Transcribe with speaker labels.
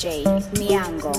Speaker 1: DJ Miango.